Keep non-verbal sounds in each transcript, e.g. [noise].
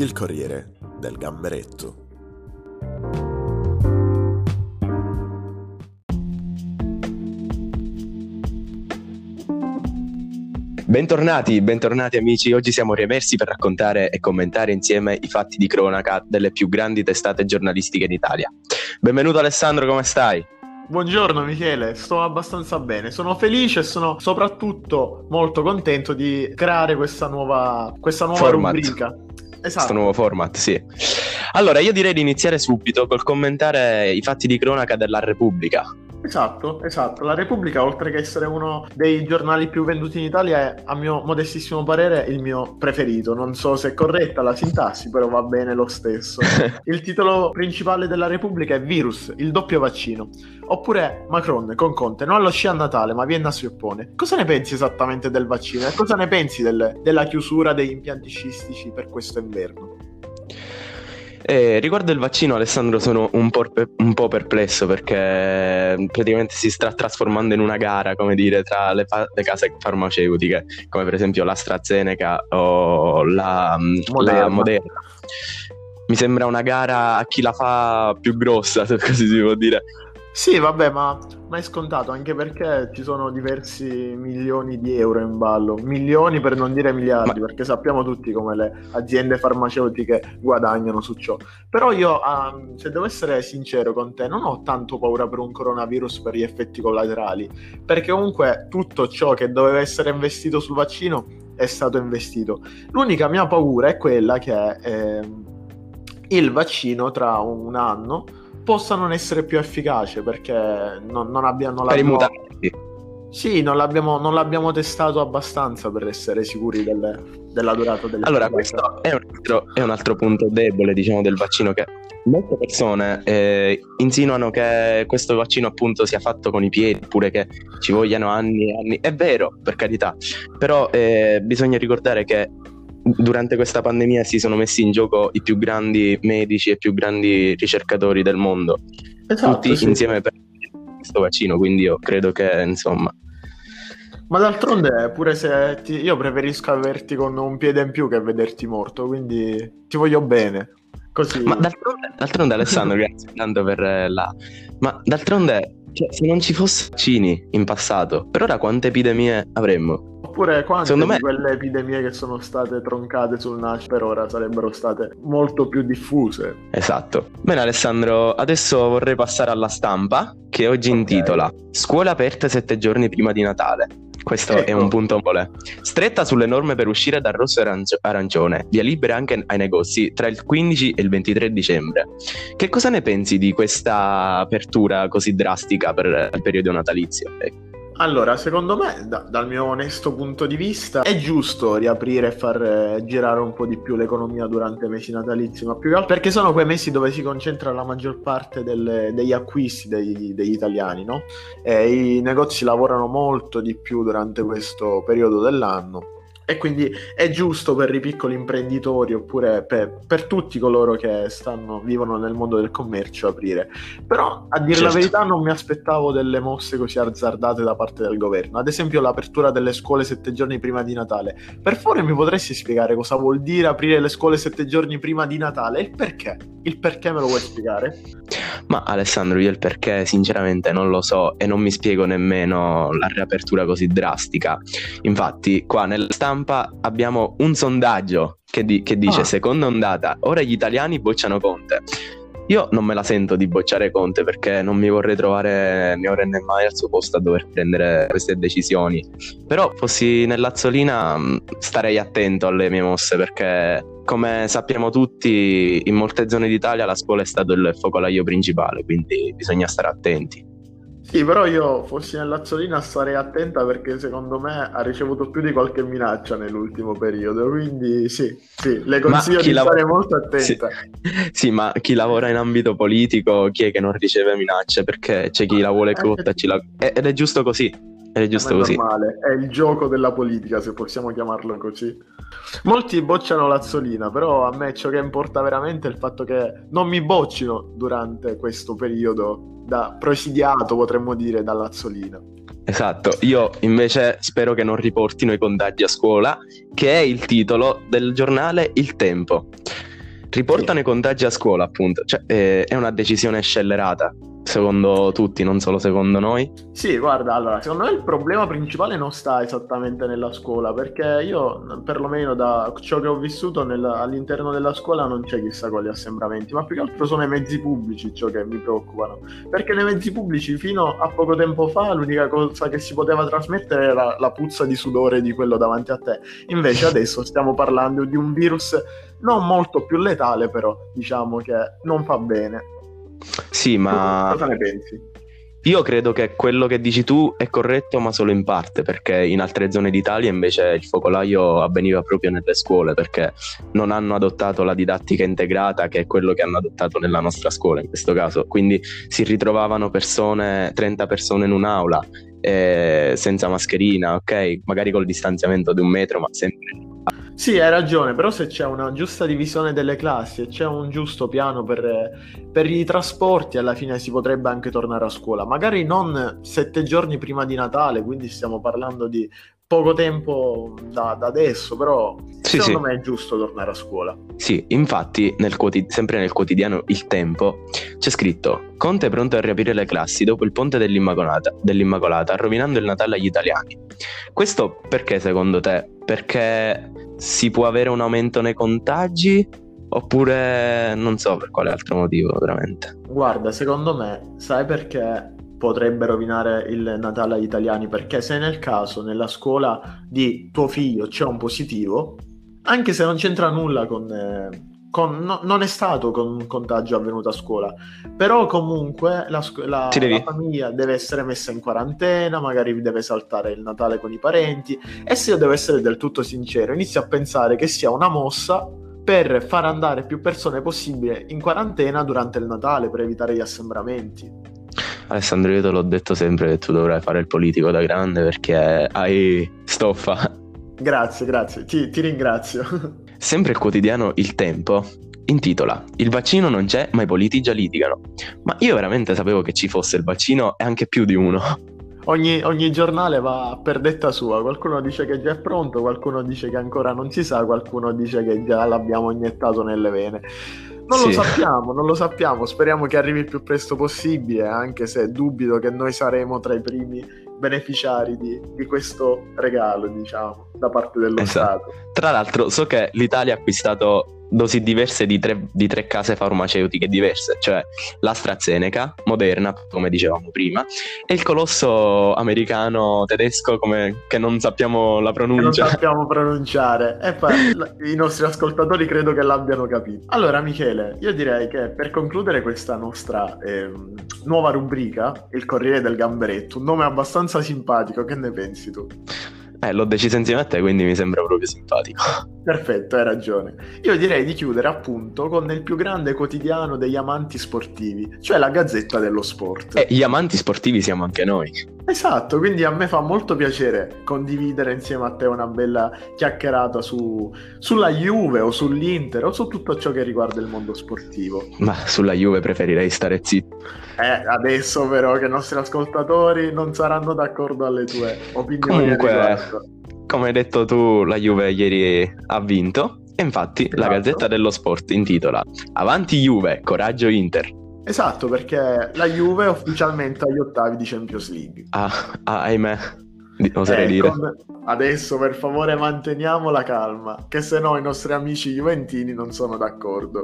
Il Corriere del Gamberetto. Bentornati, bentornati amici. Oggi siamo riemersi per raccontare e commentare insieme i fatti di cronaca delle più grandi testate giornalistiche d'Italia. Benvenuto Alessandro, come stai? Buongiorno Michele, sto abbastanza bene, sono felice e sono soprattutto molto contento di creare questa nuova, questa nuova rubrica. Esatto. Questo nuovo format, sì. Allora, io direi di iniziare subito col commentare i fatti di cronaca della Repubblica. Esatto, esatto. La Repubblica, oltre che essere uno dei giornali più venduti in Italia, è a mio modestissimo parere il mio preferito. Non so se è corretta la sintassi, però va bene lo stesso. [laughs] Il titolo principale della Repubblica è Virus, il doppio vaccino. Oppure Macron con Conte, non allo sci a Natale, ma Vienna si oppone. Cosa ne pensi esattamente del vaccino? E cosa ne pensi del- della chiusura degli impianti scistici per questo inverno? E riguardo il vaccino, Alessandro, sono un po', un po' perplesso perché praticamente si sta trasformando in una gara, come dire, tra le, fa- le case farmaceutiche, come per esempio l'AstraZeneca o la Moderna. la Moderna. Mi sembra una gara a chi la fa più grossa, se così si può dire. Sì, vabbè, ma, ma è scontato anche perché ci sono diversi milioni di euro in ballo. Milioni per non dire miliardi, Ma- perché sappiamo tutti come le aziende farmaceutiche guadagnano su ciò. Però io, ehm, se devo essere sincero con te, non ho tanto paura per un coronavirus per gli effetti collaterali, perché comunque tutto ciò che doveva essere investito sul vaccino è stato investito. L'unica mia paura è quella che ehm, il vaccino tra un anno possa non essere più efficace perché non, non abbiamo Per i mutanti. Sì, non l'abbiamo, non l'abbiamo testato abbastanza per essere sicuri delle- della durata delle Allora, questo è un, altro, è un altro punto debole, diciamo, del vaccino che molte persone eh, insinuano che questo vaccino appunto sia fatto con i piedi, oppure che ci vogliano anni e anni. È vero, per carità, però eh, bisogna ricordare che durante questa pandemia si sono messi in gioco i più grandi medici e i più grandi ricercatori del mondo, Esatto, tutti sì. insieme per questo vaccino, quindi io credo che, insomma, Ma d'altronde, pure se ti- io preferisco averti con un piede in più che vederti morto, quindi ti voglio bene. Così. Ma d'altronde, d'altronde Alessandro, [laughs] grazie tanto per eh, la... Ma d'altronde, cioè, se non ci fossero vaccini in passato, per ora quante epidemie avremmo? Oppure quante Secondo me- di quelle epidemie che sono state troncate sul nascere per ora sarebbero state molto più diffuse. Esatto. Bene Alessandro, adesso vorrei passare alla stampa che oggi Ok. intitola Scuole aperte sette giorni prima di Natale. Questo è Ecco. un punto mole. Stretta sulle norme per uscire dal rosso e arancio- arancione, via libera anche ai negozi tra il 15 e il 23 dicembre. Che cosa ne pensi di questa apertura così drastica per il periodo natalizio? Ecco. Allora, secondo me, da- dal mio onesto punto di vista, è giusto riaprire e far eh, girare un po' di più l'economia durante i mesi natalizi, ma più che altro perché sono quei mesi dove si concentra la maggior parte delle- degli acquisti degli, degli italiani, no? E i negozi lavorano molto di più durante questo periodo dell'anno. E quindi è giusto per i piccoli imprenditori oppure per, per tutti coloro che stanno, vivono nel mondo del commercio aprire. Però a dire la Certo. verità non mi aspettavo delle mosse così azzardate da parte del governo. Ad esempio l'apertura delle scuole sette giorni prima di Natale. Per favore mi potresti spiegare cosa vuol dire aprire le scuole sette giorni prima di Natale e il perché? Il perché me lo vuoi spiegare? Ma Alessandro, io il perché sinceramente non lo so e non mi spiego nemmeno la riapertura così drastica. Infatti, qua nella stampa abbiamo un sondaggio che, di- che dice: Ah. Seconda ondata, ora gli italiani bocciano Conte. Io non me la sento di bocciare Conte perché non mi vorrei trovare né ora né mai al suo posto a dover prendere queste decisioni. Però fossi nell'Azzolina mh, starei attento alle mie mosse perché come sappiamo tutti in molte zone d'Italia la scuola è stato il focolaio principale, quindi bisogna stare attenti. Sì, però io fossi nell'Azzolina starei attenta perché secondo me ha ricevuto più di qualche minaccia nell'ultimo periodo. Quindi sì, sì, le consiglio di lavora- stare molto attenta. Sì, ma chi lavora in ambito politico, chi è che non riceve minacce? Perché c'è chi la vuole la- eh, ed è giusto così. È giusto è così. normale, è il gioco della politica, se possiamo chiamarlo così. Molti bocciano l'Azzolina, però a me ciò che importa veramente è il fatto che non mi boccino durante questo periodo da presidiato, potremmo dire, dall'Azzolina. Esatto, io invece spero che non riportino i contagi a scuola, che è il titolo del giornale Il Tempo. Riportano i contagi a scuola, appunto. Cioè, eh, è una decisione scellerata, secondo tutti, non solo secondo noi. Sì, guarda, allora, secondo me il problema principale non sta esattamente nella scuola, perché io, perlomeno da ciò che ho vissuto nel- all'interno della scuola, non c'è chissà quali assembramenti, ma più che altro sono i mezzi pubblici ciò che mi preoccupano. Perché nei mezzi pubblici, fino a poco tempo fa, l'unica cosa che si poteva trasmettere era la puzza di sudore di quello davanti a te. Invece adesso stiamo parlando di un virus non molto più letale, però diciamo che non fa bene. Sì, ma Cosa ne pensi? io credo che quello che dici tu è corretto, ma solo in parte, perché in altre zone d'Italia invece il focolaio avveniva proprio nelle scuole, perché non hanno adottato la didattica integrata, che è quello che hanno adottato nella nostra scuola in questo caso. Quindi si ritrovavano persone, 30 persone in un'aula, eh, senza mascherina, ok? Magari col distanziamento di un metro, ma sempre Sì, hai ragione, però se c'è una giusta divisione delle classi e c'è un giusto piano per, per i trasporti, alla fine si potrebbe anche tornare a scuola. Magari non sette giorni prima di Natale, quindi stiamo parlando di poco tempo da, da adesso, però Sì, secondo sì. me è giusto tornare a scuola. Sì, infatti, nel quoti- sempre nel quotidiano Il Tempo c'è scritto: Conte è pronto a riaprire le classi dopo il ponte dell'Immacolata, dell'Immacolata, rovinando il Natale agli italiani. Questo perché secondo te? Perché si può avere un aumento nei contagi? Oppure non so per quale altro motivo, veramente. Guarda, secondo me, sai perché potrebbe rovinare il Natale agli italiani? Perché se nel caso nella scuola di tuo figlio c'è un positivo, anche se non c'entra nulla con... eh, con- no- non è stato con un contagio avvenuto a scuola, però comunque la, la- la famiglia deve essere messa in quarantena, magari deve saltare il Natale con i parenti e se io devo essere del tutto sincero, inizio a pensare che sia una mossa per far andare più persone possibile in quarantena durante il Natale per evitare gli assembramenti. Alessandro, io te l'ho detto sempre che tu dovrai fare il politico da grande perché hai stoffa. Grazie, grazie, ti, ti ringrazio. [laughs] Sempre il quotidiano Il Tempo intitola Il vaccino non c'è, ma i politici già litigano. Ma io veramente sapevo che ci fosse il vaccino e anche più di uno. Ogni, ogni giornale va per detta sua, qualcuno dice che già è pronto, qualcuno dice che ancora non si sa, qualcuno dice che già l'abbiamo iniettato nelle vene. Non Sì. lo sappiamo, non lo sappiamo, speriamo che arrivi il più presto possibile, anche se dubito che noi saremo tra i primi beneficiari di, di questo regalo, diciamo, da parte dello Esatto. Stato. Tra l'altro, so che l'Italia ha acquistato dosi diverse di tre, di tre case farmaceutiche diverse, cioè l'AstraZeneca, Moderna, come dicevamo prima, e il colosso americano tedesco come, che non sappiamo la che non pronuncia. sappiamo pronunciare e poi [laughs] i nostri ascoltatori credo che l'abbiano capito. Allora Michele, io direi che per concludere questa nostra ehm, nuova rubrica, il Corriere del Gamberetto, un nome abbastanza simpatico, che ne pensi tu? Eh, l'ho deciso insieme a te, quindi mi sembra proprio simpatico. Perfetto, hai ragione. Io direi di chiudere appunto con il più grande quotidiano degli amanti sportivi, cioè la Gazzetta dello Sport. E gli amanti sportivi siamo anche noi. Esatto, quindi a me fa molto piacere condividere insieme a te una bella chiacchierata su, sulla Juve o sull'Inter o su tutto ciò che riguarda il mondo sportivo. Ma sulla Juve preferirei stare zitto. Eh, adesso però che i nostri ascoltatori non saranno d'accordo alle tue opinioni. Comunque-. Come hai detto tu, la Juve ieri ha vinto. E infatti la Esatto. Gazzetta dello Sport intitola Avanti Juve, coraggio Inter. Esatto, perché la Juve è ufficialmente agli ottavi di Champions League. Ah, ah, ahimè, oserei Eh, dire. con- Adesso per favore manteniamo la calma, che se no i nostri amici juventini non sono d'accordo.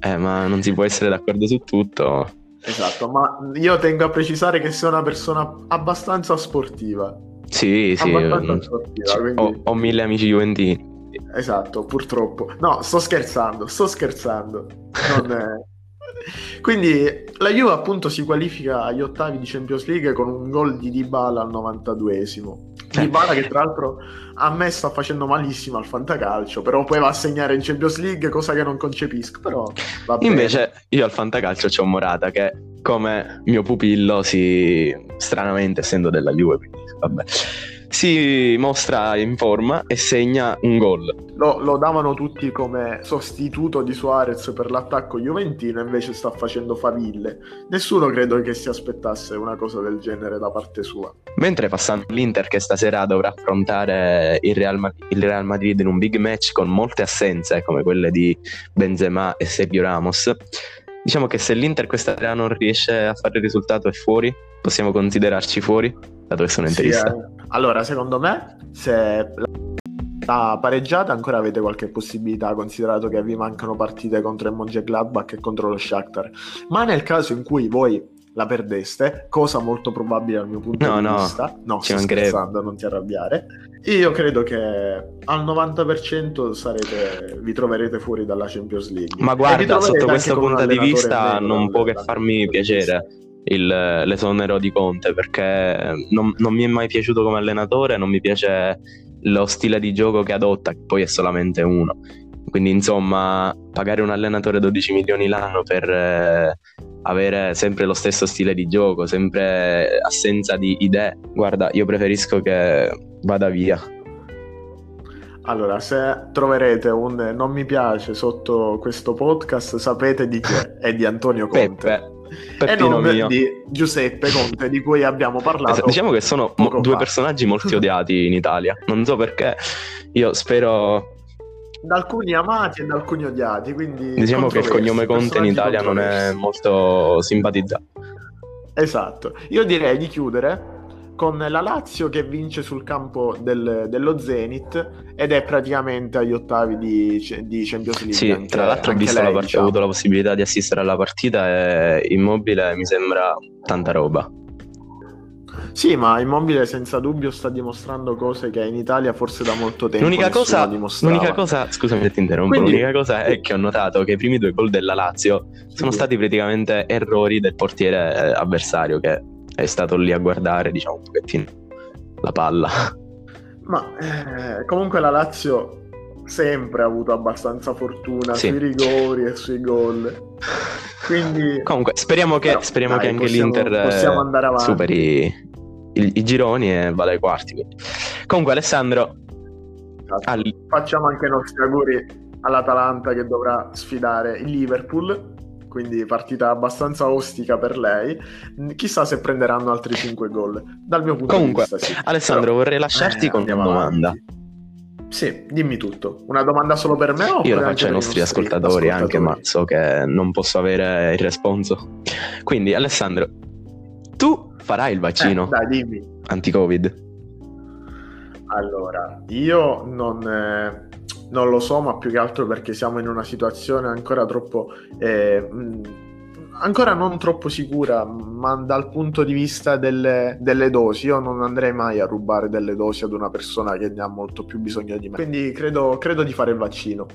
Eh, ma non si può essere d'accordo su tutto. Esatto, ma io tengo a precisare che sei una persona abbastanza sportiva. Sì, sì. mm, sportiva, c- quindi- ho, ho mille amici juventini. Esatto, purtroppo. No, sto scherzando, sto scherzando. È- [laughs] Quindi la Juve appunto si qualifica agli ottavi di Champions League con un gol di Dybala al 92esimo. Eh. Dybala che tra l'altro a me sta facendo malissimo al fantacalcio, però poi va a segnare in Champions League, cosa che non concepisco, però va bene. Invece io al fantacalcio c'ho Morata che come mio pupillo si stranamente essendo della Juve, quindi vabbè. Si mostra in forma e segna un gol. Lo, lo davano tutti come sostituto di Suarez per l'attacco juventino, invece sta facendo faville. Nessuno credo che si aspettasse una cosa del genere da parte sua. Mentre passando l'Inter che stasera dovrà affrontare il Real, il Real Madrid in un big match con molte assenze come quelle di Benzema e Sergio Ramos, diciamo che se l'Inter questa sera non riesce a fare il risultato è fuori, possiamo considerarci fuori, dato che sono Sì, interista. eh. Allora, secondo me, se la pareggiata ancora avete qualche possibilità, considerato che vi mancano partite contro il Mönchengladbach e contro lo Shakhtar. Ma nel caso in cui voi la perdeste, cosa molto probabile dal mio punto No, di no, vista, no, ci sto scherzando, non ti arrabbiare. Io credo che al 90% sarete, vi troverete fuori dalla Champions League. Ma guarda, sotto questo punto di vista non può che farmi piacere il- l'esonero di Conte perché non, non mi è mai piaciuto come allenatore, non mi piace lo stile di gioco che adotta, che poi è solamente uno. Quindi insomma, pagare un allenatore 12 milioni l'anno per eh, avere sempre lo stesso stile di gioco, sempre assenza di idee, guarda, io preferisco che vada via. Allora, se troverete un non mi piace sotto questo podcast, sapete di chi è? È di Antonio Conte. Peppe, e Peppino non mio. di Giuseppe Conte, di cui abbiamo parlato. Esatto, Diciamo che sono mo- due personaggi molto [laughs] odiati in Italia. Non so perché. Io spero. Da alcuni amati e da alcuni odiati, quindi... Diciamo che il cognome Conte in Italia non è molto simpatizzato. Esatto. Io direi di chiudere con la Lazio che vince sul campo del- dello Zenit ed è praticamente agli ottavi di, di Champions League. Sì, anche- tra l'altro ho visto lei, la part- diciamo. ho avuto la possibilità di assistere alla partita e Immobile mi sembra tanta roba. Sì, ma Immobile senza dubbio sta dimostrando cose che in Italia forse da molto tempo L'unica cosa, l'unica cosa, scusami se ti interrompo, Quindi- l'unica cosa è che ho notato che i primi due gol della Lazio sono Sì. stati praticamente errori del portiere eh, avversario che è stato lì a guardare, diciamo, un pochettino la palla. Ma eh, comunque la Lazio sempre ha avuto abbastanza fortuna Sì. sui rigori e sui gol. Quindi [laughs] Comunque, speriamo che, Però, speriamo dai, che anche possiamo- l'Inter eh, possiamo superi i, i gironi e vada ai quarti. quindi. Comunque, Alessandro, al- facciamo anche i nostri auguri all'Atalanta che dovrà sfidare il Liverpool. Quindi partita abbastanza ostica per lei. Chissà se prenderanno altri 5 gol. Dal mio punto Comunque, di vista, sì. Alessandro, Però- vorrei lasciarti eh, con una domanda. avanti. Sì, dimmi tutto. Una domanda solo per me? Io oppure lo anche faccio ai nostri nostri ascoltatori, anche, ma ascoltatori? so che non posso avere il responso. Quindi, Alessandro, tu farai il Eh, vaccino dai, dimmi. anti-Covid? Allora, io non, eh, non lo so, ma più che altro perché siamo in una situazione ancora troppo, eh, mh, ancora non troppo sicura, ma dal punto di vista delle, delle dosi, io non andrei mai a rubare delle dosi ad una persona che ne ha molto più bisogno di me. Quindi credo, credo di fare il vaccino.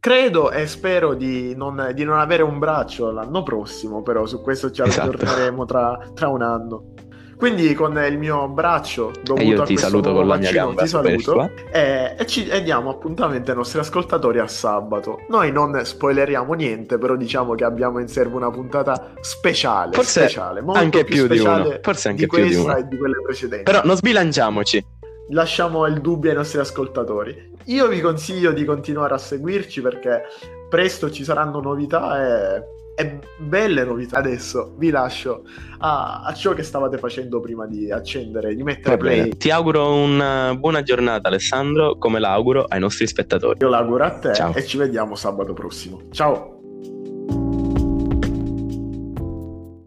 Credo e spero di non, di non avere un braccio l'anno prossimo, però su questo ci Esatto. aggiorneremo tra, tra un anno. Quindi con il mio braccio dovuto E io ti saluto con la mia gamba ti saluto e, e ci, e diamo appuntamento ai nostri ascoltatori a sabato. Noi non spoileriamo niente, però diciamo che abbiamo in serbo una puntata speciale, Forse speciale, molto anche più di speciale uno, forse anche di più di uno. e di quelle precedenti. Però non sbilanciamoci. Lasciamo il dubbio ai nostri ascoltatori. Io vi consiglio di continuare a seguirci perché presto ci saranno novità e, e belle novità. Adesso vi lascio a, a ciò che stavate facendo prima di accendere, di mettere play. Ti auguro una buona giornata, Alessandro, come l'auguro ai nostri spettatori. Io l'auguro a te Ciao. e ci vediamo sabato prossimo. Ciao!